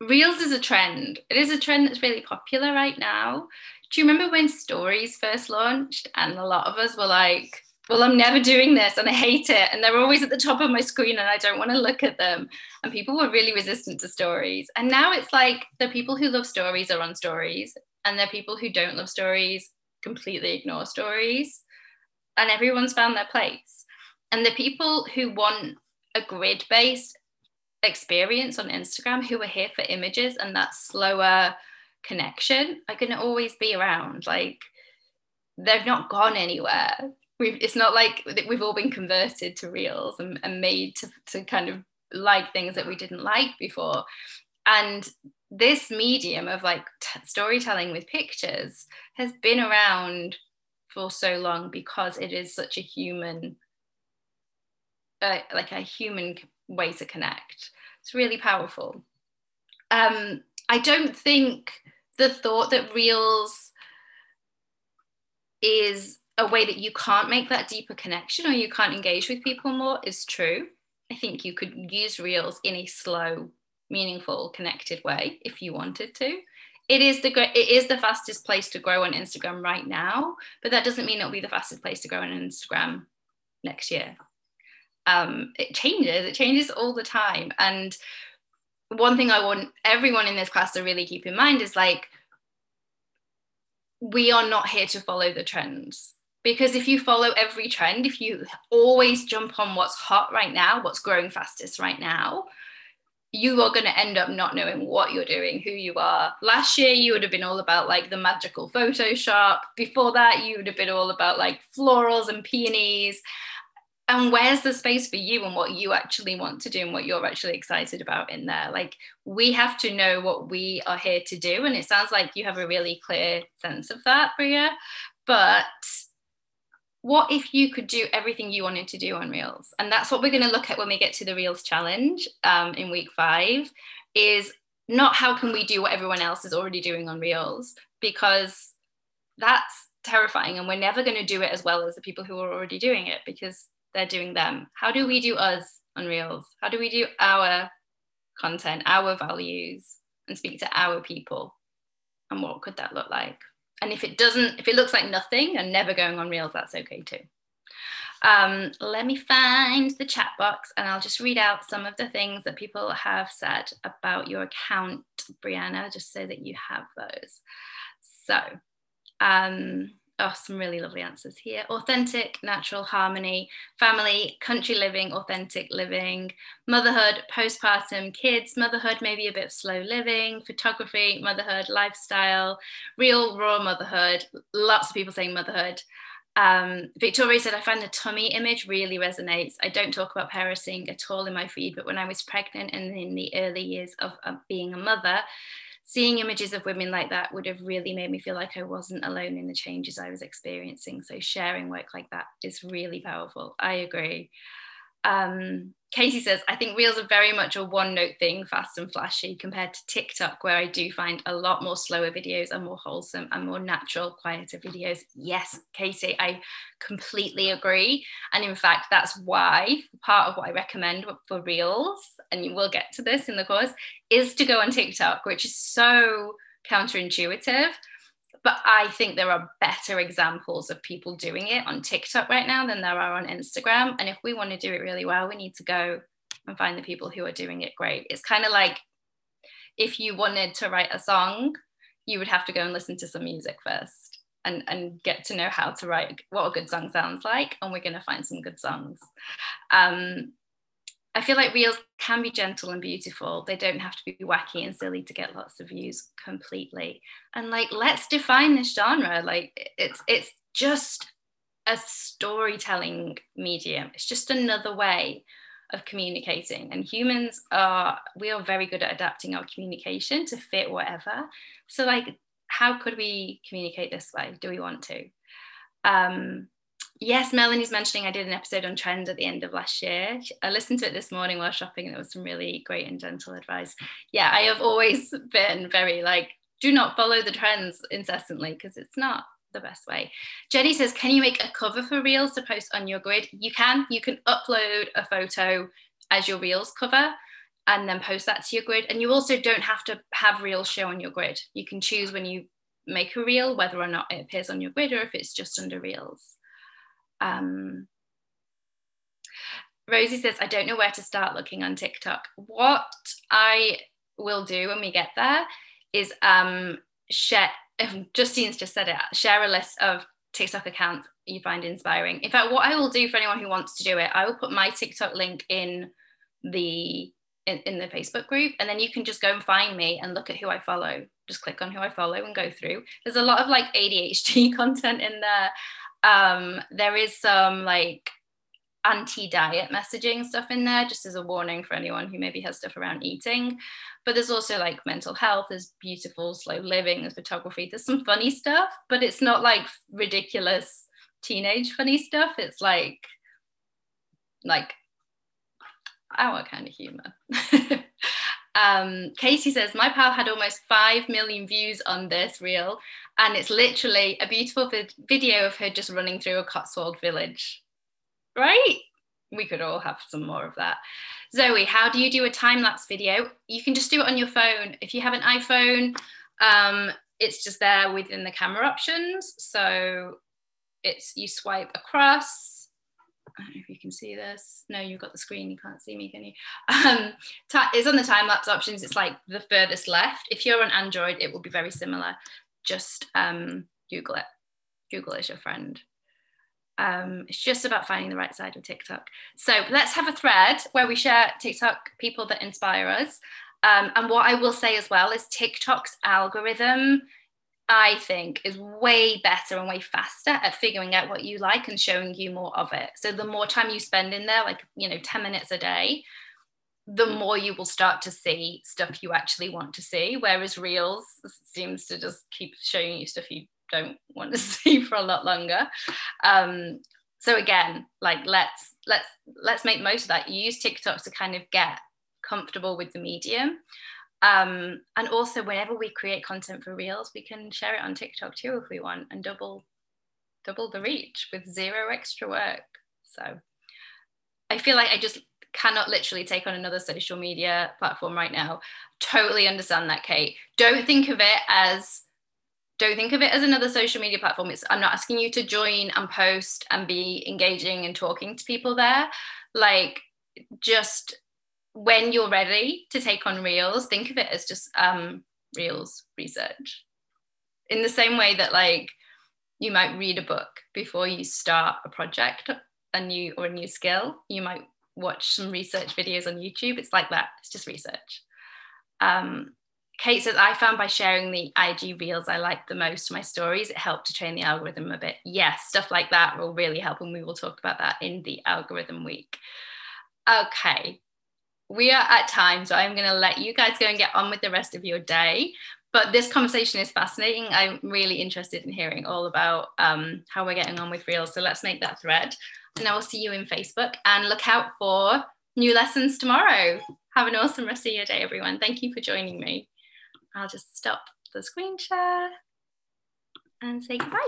reels is a trend it is a trend that's really popular right now do you remember when stories first launched and a lot of us were like well, I'm never doing this and I hate it. And they're always at the top of my screen and I don't want to look at them. And people were really resistant to stories. And now it's like the people who love stories are on stories, and the people who don't love stories completely ignore stories. And everyone's found their place. And the people who want a grid based experience on Instagram, who are here for images and that slower connection, going to always be around. Like, they've not gone anywhere we've it's not like we've all been converted to reels and, and made to, to kind of like things that we didn't like before and this medium of like t- storytelling with pictures has been around for so long because it is such a human uh, like a human way to connect it's really powerful um i don't think the thought that reels is a way that you can't make that deeper connection or you can't engage with people more is true. I think you could use reels in a slow, meaningful, connected way if you wanted to. It is the it is the fastest place to grow on Instagram right now, but that doesn't mean it'll be the fastest place to grow on Instagram next year. Um, it changes, it changes all the time. And one thing I want everyone in this class to really keep in mind is like, we are not here to follow the trends. Because if you follow every trend if you always jump on what's hot right now what's growing fastest right now you are going to end up not knowing what you're doing who you are. Last year you would have been all about like the magical photoshop. Before that you would have been all about like florals and peonies and where's the space for you and what you actually want to do and what you're actually excited about in there like we have to know what we are here to do and it sounds like you have a really clear sense of that bria but what if you could do everything you wanted to do on Reels? And that's what we're going to look at when we get to the Reels challenge um, in week five. Is not how can we do what everyone else is already doing on Reels because that's terrifying and we're never going to do it as well as the people who are already doing it because they're doing them. How do we do us on Reels? How do we do our content, our values, and speak to our people? And what could that look like? And if it doesn't, if it looks like nothing and never going on Reels, that's okay too. Um, let me find the chat box and I'll just read out some of the things that people have said about your account, Brianna, just so that you have those. So, um, oh, some really lovely answers here. Authentic, natural harmony, family, country living, authentic living, motherhood, postpartum, kids, motherhood, maybe a bit of slow living, photography, motherhood, lifestyle, real raw motherhood. Lots of people saying motherhood. Um, Victoria said, I find the tummy image really resonates. I don't talk about parenting at all in my feed, but when I was pregnant and in the early years of, of being a mother, seeing images of women like that would have really made me feel like I wasn't alone in the changes I was experiencing. So sharing work like that is really powerful. I agree. Um, Katie says, I think Reels are very much a one note thing, fast and flashy, compared to TikTok, where I do find a lot more slower videos and more wholesome and more natural, quieter videos. Yes, Katie, I completely agree. And in fact, that's why part of what I recommend for Reels, and you will get to this in the course, is to go on TikTok, which is so counterintuitive but I think there are better examples of people doing it on TikTok right now than there are on Instagram. And if we want to do it really well, we need to go and find the people who are doing it great. It's kind of like if you wanted to write a song, you would have to go and listen to some music first and, and get to know how to write what a good song sounds like. And we're going to find some good songs. Um, I feel like reels can be gentle and beautiful. They don't have to be wacky and silly to get lots of views completely. And like, let's define this genre. Like, it's it's just a storytelling medium. It's just another way of communicating. And humans are we are very good at adapting our communication to fit whatever. So like, how could we communicate this way? Do we want to? Um, yes, Melanie's mentioning I did an episode on trends at the end of last year. I listened to it this morning while shopping, and it was some really great and gentle advice. Yeah, I have always been very like, do not follow the trends incessantly because it's not the best way. Jenny says, Can you make a cover for Reels to post on your grid? You can. You can upload a photo as your Reels cover and then post that to your grid. And you also don't have to have Reels show on your grid. You can choose when you make a reel whether or not it appears on your grid or if it's just under Reels. Um, Rosie says, I don't know where to start looking on TikTok. What I will do when we get there is um, share, Justine's just said it, share a list of TikTok accounts you find inspiring. In fact, what I will do for anyone who wants to do it, I will put my TikTok link in the in, in the Facebook group, and then you can just go and find me and look at who I follow. Just click on who I follow and go through. There's a lot of like ADHD content in there um, there is some like anti-diet messaging stuff in there just as a warning for anyone who maybe has stuff around eating. But there's also like mental health there's beautiful slow living there's photography there's some funny stuff but it's not like ridiculous teenage funny stuff. It's like like our kind of humor um, Katie says, My pal had almost 5 million views on this reel, and it's literally a beautiful vid- video of her just running through a Cotswold village. Right? We could all have some more of that. Zoe, how do you do a time lapse video? You can just do it on your phone. If you have an iPhone, um, it's just there within the camera options. So it's you swipe across I don't know if you can see this. No, you've got the screen, you can't see me, can you? Um, it's on the time lapse options, it's like the furthest left. If you're on Android, it will be very similar. Just um, Google it. Google is your friend. Um, it's just about finding the right side of TikTok. So let's have a thread where we share TikTok people that inspire us. Um, and what I will say as well is TikTok's algorithm I think is way better and way faster at figuring out what you like and showing you more of it. So the more time you spend in there, like, you know, 10 minutes a day, the more you will start to see stuff you actually want to see. Whereas Reels seems to just keep showing you stuff you don't want to see for a lot longer. Um, so again, like let's let's let's make most of that. Use TikTok to kind of get comfortable with the medium. Um, and also whenever we create content for reels, we can share it on TikTok too if we want and double double the reach with zero extra work. So I feel like I just cannot literally take on another social media platform right now. Totally understand that, Kate. Don't think of it as don't think of it as another social media platform. It's I'm not asking you to join and post and be engaging and talking to people there. Like just when you're ready to take on reels, think of it as just um, reels research. In the same way that like you might read a book before you start a project, a new or a new skill. You might watch some research videos on YouTube. It's like that. It's just research. Um, Kate says, I found by sharing the IG reels I like the most to my stories, it helped to train the algorithm a bit. Yes, stuff like that will really help. And we will talk about that in the algorithm week. Okay, we are at time. So I'm going to let you guys go and get on with the rest of your day. But this conversation is fascinating. I'm really interested in hearing all about um, how we're getting on with Reels. So let's make that thread. And I will see you in Facebook and look out for new lessons tomorrow. Have an awesome rest of your day, everyone. Thank you for joining me. I'll just stop the screen share and say goodbye.